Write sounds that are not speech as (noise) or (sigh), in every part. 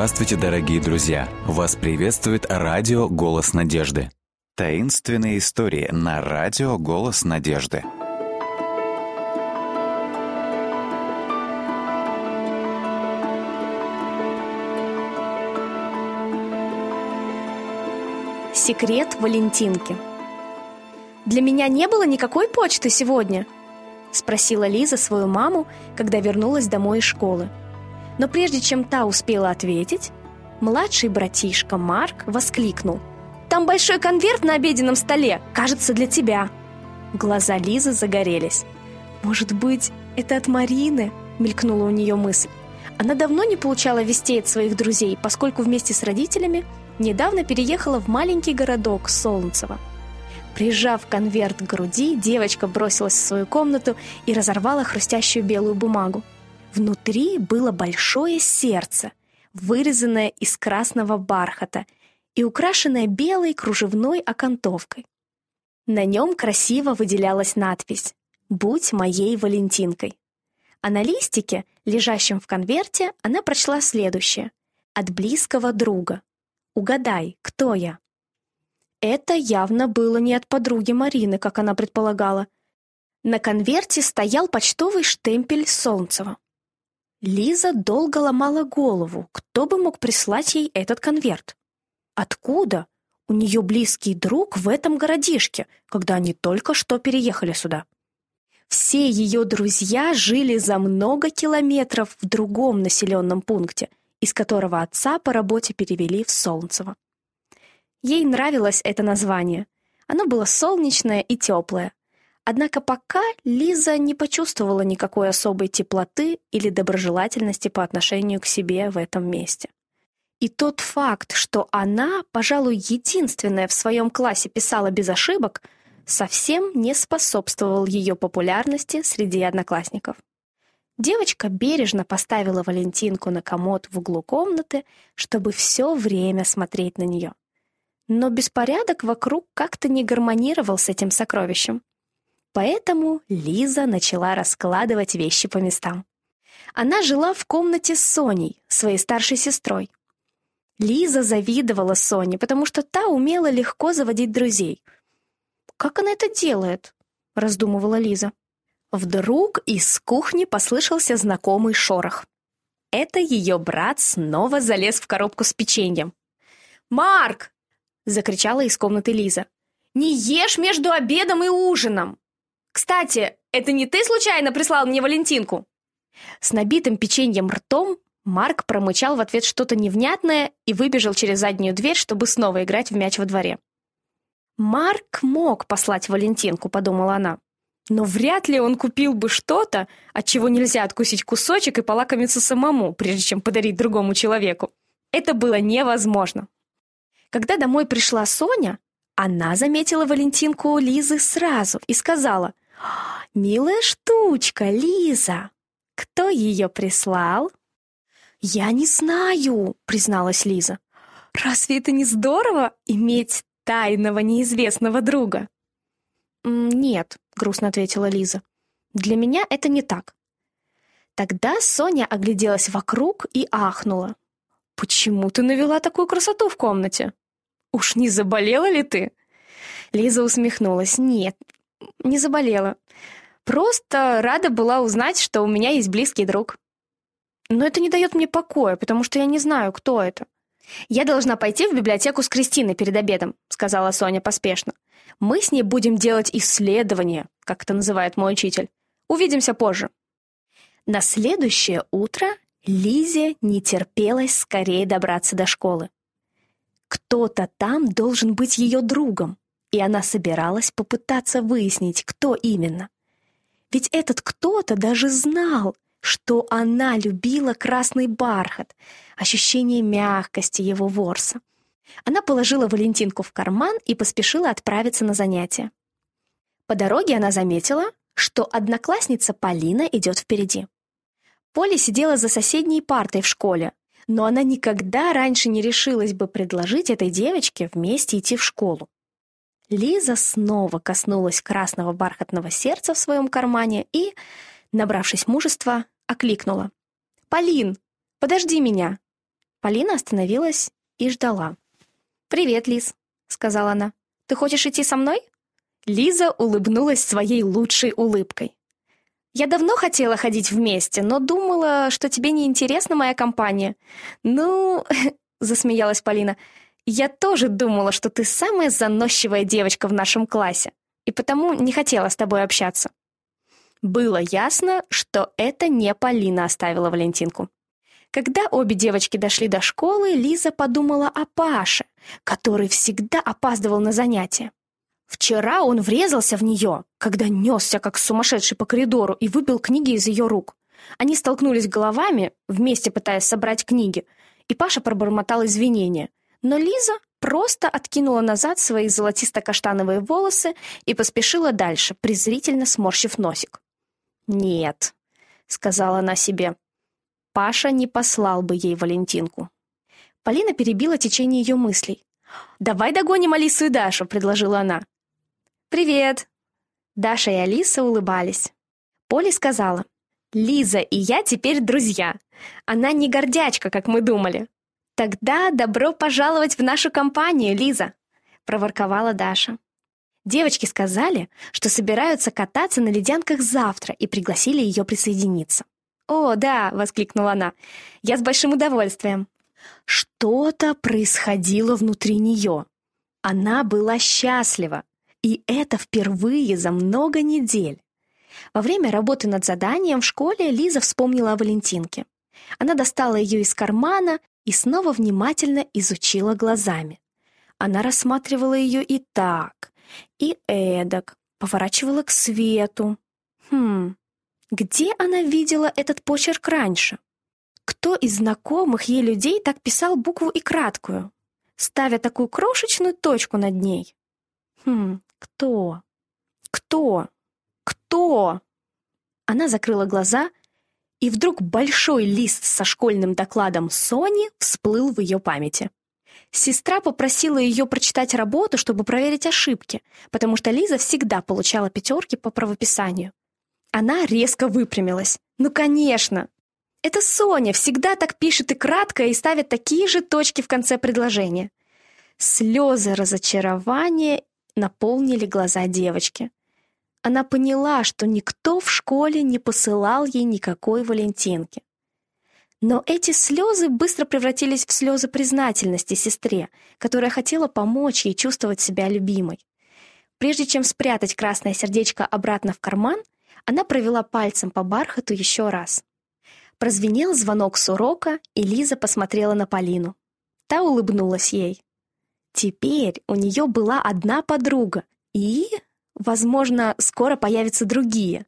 Здравствуйте, дорогие друзья! Вас приветствует радио «Голос надежды». Таинственные истории на радио «Голос надежды». Секрет Валентинки «Для меня не было никакой почты сегодня?» — спросила Лиза свою маму, когда вернулась домой из школы. Но прежде чем та успела ответить, младший братишка Марк воскликнул. «Там большой конверт на обеденном столе, кажется, для тебя!» Глаза Лизы загорелись. «Может быть, это от Марины?» — мелькнула у нее мысль. Она давно не получала вестей от своих друзей, поскольку вместе с родителями недавно переехала в маленький городок Солнцево. Прижав конверт к груди, девочка бросилась в свою комнату и разорвала хрустящую белую бумагу. Внутри было большое сердце, вырезанное из красного бархата и украшенное белой кружевной окантовкой. На нем красиво выделялась надпись «Будь моей Валентинкой». А на листике, лежащем в конверте, она прочла следующее «От близкого друга». Угадай, кто я? Это явно было не от подруги Марины, как она предполагала. На конверте стоял почтовый штемпель Солнцева. Лиза долго ломала голову, кто бы мог прислать ей этот конверт. Откуда? У нее близкий друг в этом городишке, когда они только что переехали сюда. Все ее друзья жили за много километров в другом населенном пункте, из которого отца по работе перевели в Солнцево. Ей нравилось это название. Оно было солнечное и теплое. Однако пока Лиза не почувствовала никакой особой теплоты или доброжелательности по отношению к себе в этом месте. И тот факт, что она, пожалуй, единственная в своем классе писала без ошибок, совсем не способствовал ее популярности среди одноклассников. Девочка бережно поставила Валентинку на комод в углу комнаты, чтобы все время смотреть на нее. Но беспорядок вокруг как-то не гармонировал с этим сокровищем. Поэтому Лиза начала раскладывать вещи по местам. Она жила в комнате с Соней, своей старшей сестрой. Лиза завидовала Соне, потому что та умела легко заводить друзей. «Как она это делает?» — раздумывала Лиза. Вдруг из кухни послышался знакомый шорох. Это ее брат снова залез в коробку с печеньем. «Марк!» — закричала из комнаты Лиза. «Не ешь между обедом и ужином!» «Кстати, это не ты случайно прислал мне Валентинку?» С набитым печеньем ртом Марк промычал в ответ что-то невнятное и выбежал через заднюю дверь, чтобы снова играть в мяч во дворе. «Марк мог послать Валентинку», — подумала она. «Но вряд ли он купил бы что-то, от чего нельзя откусить кусочек и полакомиться самому, прежде чем подарить другому человеку. Это было невозможно». Когда домой пришла Соня, она заметила Валентинку Лизы сразу и сказала, «Милая штучка, Лиза! Кто ее прислал?» «Я не знаю», — призналась Лиза. «Разве это не здорово иметь тайного неизвестного друга?» «Нет», — грустно ответила Лиза. «Для меня это не так». Тогда Соня огляделась вокруг и ахнула. «Почему ты навела такую красоту в комнате? Уж не заболела ли ты?» Лиза усмехнулась. «Нет, не заболела. Просто рада была узнать, что у меня есть близкий друг. Но это не дает мне покоя, потому что я не знаю, кто это. «Я должна пойти в библиотеку с Кристиной перед обедом», — сказала Соня поспешно. «Мы с ней будем делать исследование, как это называет мой учитель. Увидимся позже». На следующее утро Лизе не терпелось скорее добраться до школы. Кто-то там должен быть ее другом и она собиралась попытаться выяснить, кто именно. Ведь этот кто-то даже знал, что она любила красный бархат, ощущение мягкости его ворса. Она положила Валентинку в карман и поспешила отправиться на занятия. По дороге она заметила, что одноклассница Полина идет впереди. Поля сидела за соседней партой в школе, но она никогда раньше не решилась бы предложить этой девочке вместе идти в школу. Лиза снова коснулась красного бархатного сердца в своем кармане и, набравшись мужества, окликнула. «Полин, подожди меня!» Полина остановилась и ждала. «Привет, Лиз», — сказала она. «Ты хочешь идти со мной?» Лиза улыбнулась своей лучшей улыбкой. «Я давно хотела ходить вместе, но думала, что тебе не интересна моя компания». «Ну...» (laughs) — засмеялась Полина. «Я тоже думала, что ты самая заносчивая девочка в нашем классе, и потому не хотела с тобой общаться». Было ясно, что это не Полина оставила Валентинку. Когда обе девочки дошли до школы, Лиза подумала о Паше, который всегда опаздывал на занятия. Вчера он врезался в нее, когда несся как сумасшедший по коридору и выбил книги из ее рук. Они столкнулись головами, вместе пытаясь собрать книги, и Паша пробормотал извинения. Но Лиза просто откинула назад свои золотисто-каштановые волосы и поспешила дальше, презрительно сморщив носик. «Нет», — сказала она себе, — «Паша не послал бы ей Валентинку». Полина перебила течение ее мыслей. «Давай догоним Алису и Дашу», — предложила она. «Привет!» Даша и Алиса улыбались. Поля сказала, «Лиза и я теперь друзья. Она не гордячка, как мы думали». «Тогда добро пожаловать в нашу компанию, Лиза», — проворковала Даша. Девочки сказали, что собираются кататься на ледянках завтра и пригласили ее присоединиться. «О, да!» — воскликнула она. «Я с большим удовольствием». Что-то происходило внутри нее. Она была счастлива. И это впервые за много недель. Во время работы над заданием в школе Лиза вспомнила о Валентинке. Она достала ее из кармана и снова внимательно изучила глазами. Она рассматривала ее и так, и эдак, поворачивала к свету. Хм, где она видела этот почерк раньше? Кто из знакомых ей людей так писал букву и краткую, ставя такую крошечную точку над ней? Хм, кто? Кто? Кто? Она закрыла глаза, и вдруг большой лист со школьным докладом Сони всплыл в ее памяти. Сестра попросила ее прочитать работу, чтобы проверить ошибки, потому что Лиза всегда получала пятерки по правописанию. Она резко выпрямилась. «Ну, конечно! Это Соня всегда так пишет и кратко, и ставит такие же точки в конце предложения». Слезы разочарования наполнили глаза девочки. Она поняла, что никто в школе не посылал ей никакой Валентинки. Но эти слезы быстро превратились в слезы признательности сестре, которая хотела помочь ей чувствовать себя любимой. Прежде чем спрятать красное сердечко обратно в карман, она провела пальцем по бархату еще раз. Прозвенел звонок с урока, и Лиза посмотрела на Полину. Та улыбнулась ей. Теперь у нее была одна подруга, и, возможно, скоро появятся другие.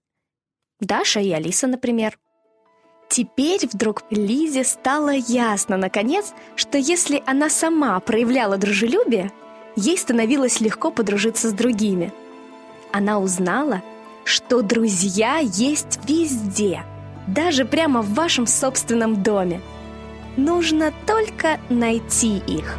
Даша и Алиса, например. Теперь вдруг Лизе стало ясно, наконец, что если она сама проявляла дружелюбие, ей становилось легко подружиться с другими. Она узнала, что друзья есть везде, даже прямо в вашем собственном доме. Нужно только найти их.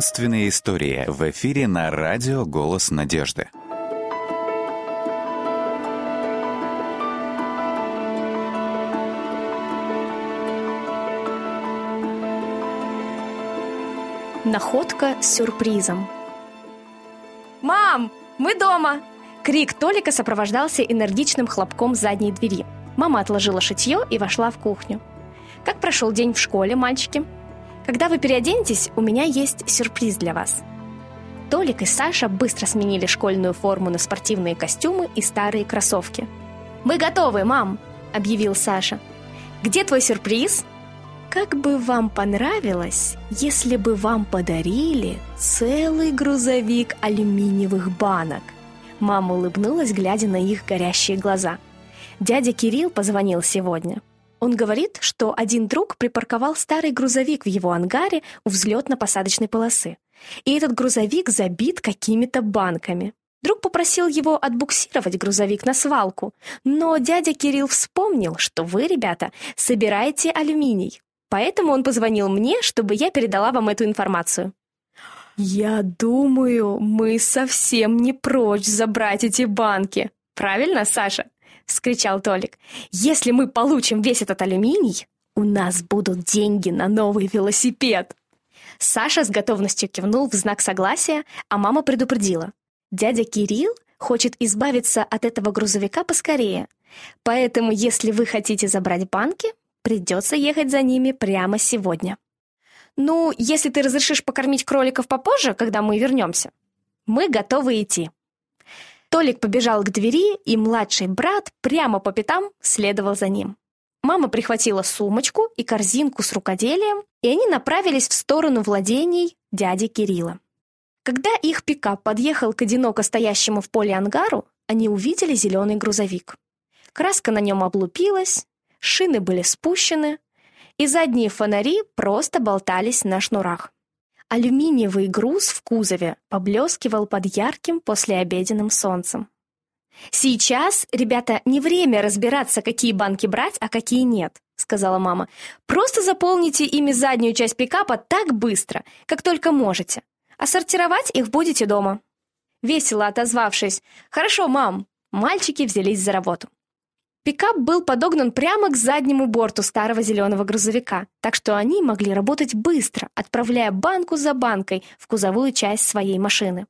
Таинственные истории в эфире на радио «Голос надежды». Находка с сюрпризом. «Мам, мы дома!» Крик Толика сопровождался энергичным хлопком задней двери. Мама отложила шитье и вошла в кухню. «Как прошел день в школе, мальчики?» «Когда вы переоденетесь, у меня есть сюрприз для вас». Толик и Саша быстро сменили школьную форму на спортивные костюмы и старые кроссовки. «Мы готовы, мам!» – объявил Саша. «Где твой сюрприз?» Как бы вам понравилось, если бы вам подарили целый грузовик алюминиевых банок? Мама улыбнулась, глядя на их горящие глаза. Дядя Кирилл позвонил сегодня. Он говорит, что один друг припарковал старый грузовик в его ангаре у взлетно-посадочной полосы. И этот грузовик забит какими-то банками. Друг попросил его отбуксировать грузовик на свалку, но дядя Кирилл вспомнил, что вы, ребята, собираете алюминий. Поэтому он позвонил мне, чтобы я передала вам эту информацию. «Я думаю, мы совсем не прочь забрать эти банки. Правильно, Саша?» — вскричал Толик. «Если мы получим весь этот алюминий, у нас будут деньги на новый велосипед». Саша с готовностью кивнул в знак согласия, а мама предупредила. «Дядя Кирилл хочет избавиться от этого грузовика поскорее. Поэтому, если вы хотите забрать банки, Придется ехать за ними прямо сегодня. Ну, если ты разрешишь покормить кроликов попозже, когда мы вернемся, мы готовы идти. Толик побежал к двери, и младший брат прямо по пятам следовал за ним. Мама прихватила сумочку и корзинку с рукоделием, и они направились в сторону владений дяди Кирилла. Когда их пикап подъехал к одиноко стоящему в поле ангару, они увидели зеленый грузовик. Краска на нем облупилась, шины были спущены, и задние фонари просто болтались на шнурах. Алюминиевый груз в кузове поблескивал под ярким послеобеденным солнцем. «Сейчас, ребята, не время разбираться, какие банки брать, а какие нет», — сказала мама. «Просто заполните ими заднюю часть пикапа так быстро, как только можете, а сортировать их будете дома». Весело отозвавшись «Хорошо, мам», мальчики взялись за работу. Пикап был подогнан прямо к заднему борту старого зеленого грузовика, так что они могли работать быстро, отправляя банку за банкой в кузовую часть своей машины.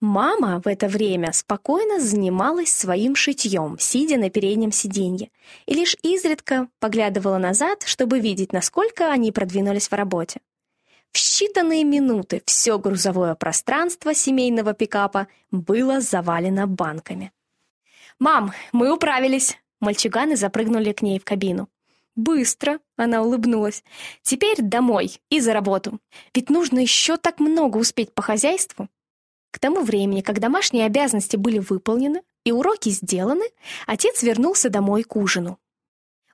Мама в это время спокойно занималась своим шитьем, сидя на переднем сиденье, и лишь изредка поглядывала назад, чтобы видеть, насколько они продвинулись в работе. В считанные минуты все грузовое пространство семейного пикапа было завалено банками. «Мам, мы управились!» Мальчуганы запрыгнули к ней в кабину. «Быстро!» — она улыбнулась. «Теперь домой и за работу. Ведь нужно еще так много успеть по хозяйству». К тому времени, как домашние обязанности были выполнены и уроки сделаны, отец вернулся домой к ужину.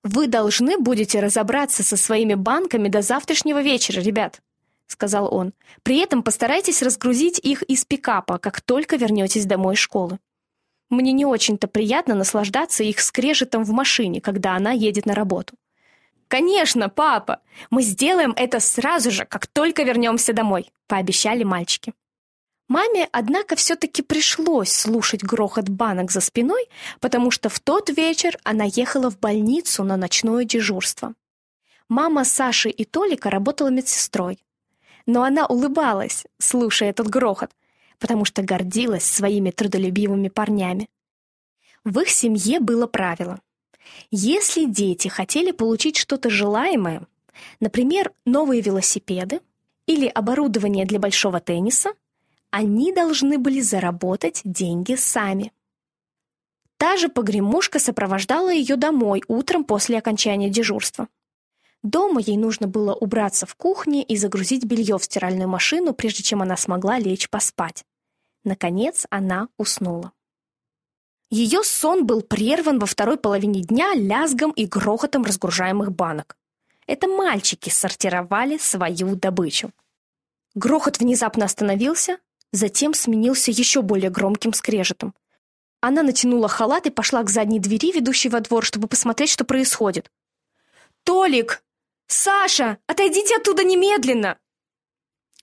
«Вы должны будете разобраться со своими банками до завтрашнего вечера, ребят», — сказал он. «При этом постарайтесь разгрузить их из пикапа, как только вернетесь домой из школы. Мне не очень-то приятно наслаждаться их скрежетом в машине, когда она едет на работу. «Конечно, папа! Мы сделаем это сразу же, как только вернемся домой», — пообещали мальчики. Маме, однако, все-таки пришлось слушать грохот банок за спиной, потому что в тот вечер она ехала в больницу на ночное дежурство. Мама Саши и Толика работала медсестрой. Но она улыбалась, слушая этот грохот, потому что гордилась своими трудолюбивыми парнями. В их семье было правило. Если дети хотели получить что-то желаемое, например, новые велосипеды или оборудование для большого тенниса, они должны были заработать деньги сами. Та же погремушка сопровождала ее домой утром после окончания дежурства. Дома ей нужно было убраться в кухне и загрузить белье в стиральную машину, прежде чем она смогла лечь поспать. Наконец она уснула. Ее сон был прерван во второй половине дня лязгом и грохотом разгружаемых банок. Это мальчики сортировали свою добычу. Грохот внезапно остановился, затем сменился еще более громким скрежетом. Она натянула халат и пошла к задней двери, ведущей во двор, чтобы посмотреть, что происходит. «Толик! Саша! Отойдите оттуда немедленно!»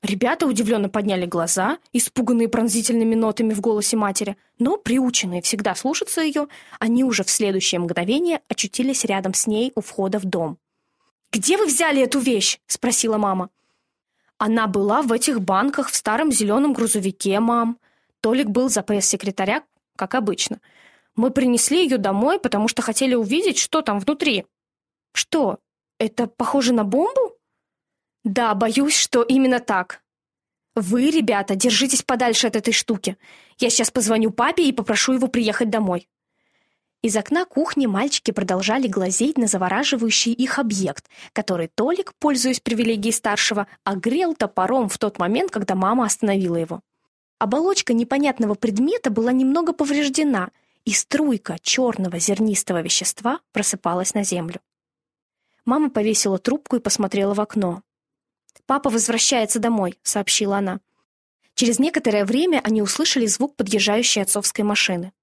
Ребята удивленно подняли глаза, испуганные пронзительными нотами в голосе матери, но, приученные всегда слушаться ее, они уже в следующее мгновение очутились рядом с ней у входа в дом. «Где вы взяли эту вещь?» — спросила мама. «Она была в этих банках в старом зеленом грузовике, мам». Толик был за пресс-секретаря, как обычно. «Мы принесли ее домой, потому что хотели увидеть, что там внутри». «Что, это похоже на бомбу?» Да, боюсь, что именно так. Вы, ребята, держитесь подальше от этой штуки. Я сейчас позвоню папе и попрошу его приехать домой. Из окна кухни мальчики продолжали глазеть на завораживающий их объект, который Толик, пользуясь привилегией старшего, огрел топором в тот момент, когда мама остановила его. Оболочка непонятного предмета была немного повреждена, и струйка черного зернистого вещества просыпалась на землю. Мама повесила трубку и посмотрела в окно. «Папа возвращается домой», — сообщила она. Через некоторое время они услышали звук подъезжающей отцовской машины.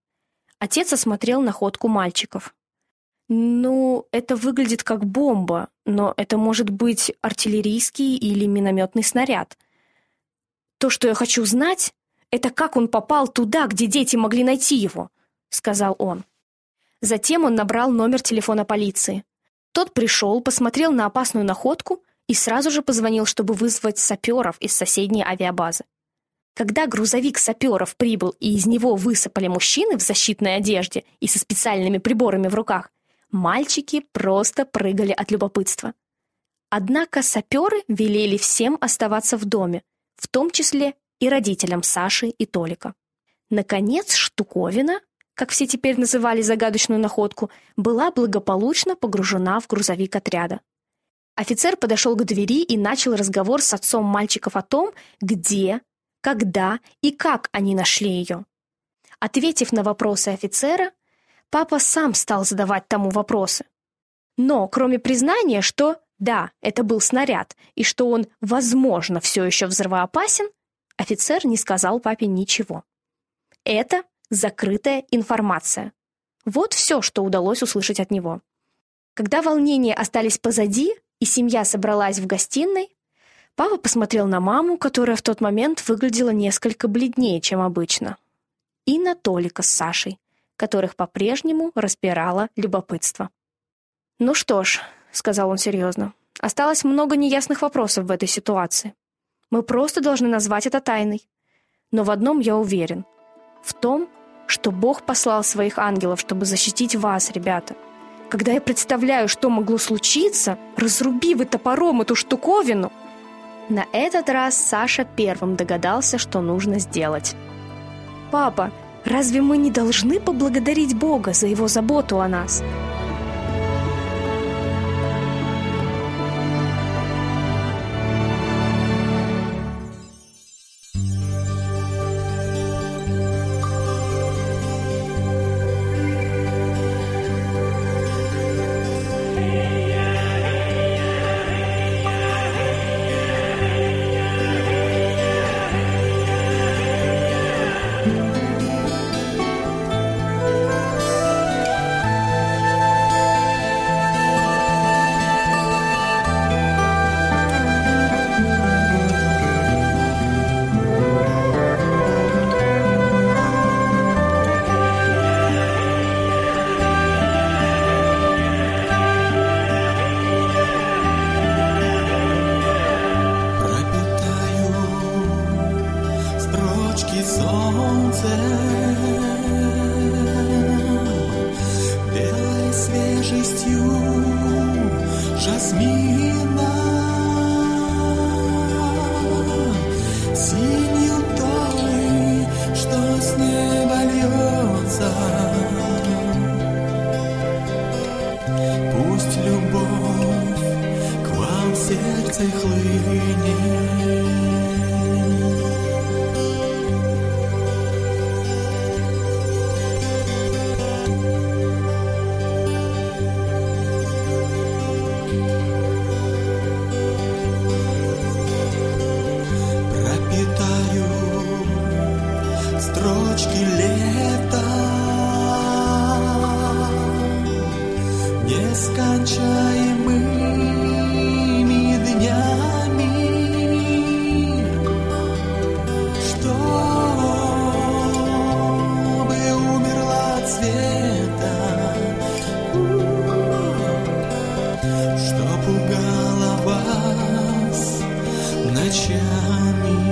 Отец осмотрел находку мальчиков. «Ну, это выглядит как бомба, но это может быть артиллерийский или минометный снаряд. То, что я хочу знать, это как он попал туда, где дети могли найти его», — сказал он. Затем он набрал номер телефона полиции. Тот пришел, посмотрел на опасную находку и сразу же позвонил, чтобы вызвать саперов из соседней авиабазы. Когда грузовик саперов прибыл и из него высыпали мужчины в защитной одежде и со специальными приборами в руках, мальчики просто прыгали от любопытства. Однако саперы велели всем оставаться в доме, в том числе и родителям Саши и Толика. Наконец, штуковина, как все теперь называли загадочную находку, была благополучно погружена в грузовик отряда. Офицер подошел к двери и начал разговор с отцом мальчиков о том, где, когда и как они нашли ее. Ответив на вопросы офицера, папа сам стал задавать тому вопросы. Но, кроме признания, что да, это был снаряд, и что он, возможно, все еще взрывоопасен, офицер не сказал папе ничего. Это закрытая информация. Вот все, что удалось услышать от него. Когда волнения остались позади, и семья собралась в гостиной, папа посмотрел на маму, которая в тот момент выглядела несколько бледнее, чем обычно, и на Толика с Сашей, которых по-прежнему распирало любопытство. «Ну что ж», — сказал он серьезно, — «осталось много неясных вопросов в этой ситуации. Мы просто должны назвать это тайной. Но в одном я уверен. В том, что Бог послал своих ангелов, чтобы защитить вас, ребята. Когда я представляю, что могло случиться, разруби вы топором эту штуковину. На этот раз Саша первым догадался, что нужно сделать. «Папа, разве мы не должны поблагодарить Бога за его заботу о нас?» perfectly. 在下面。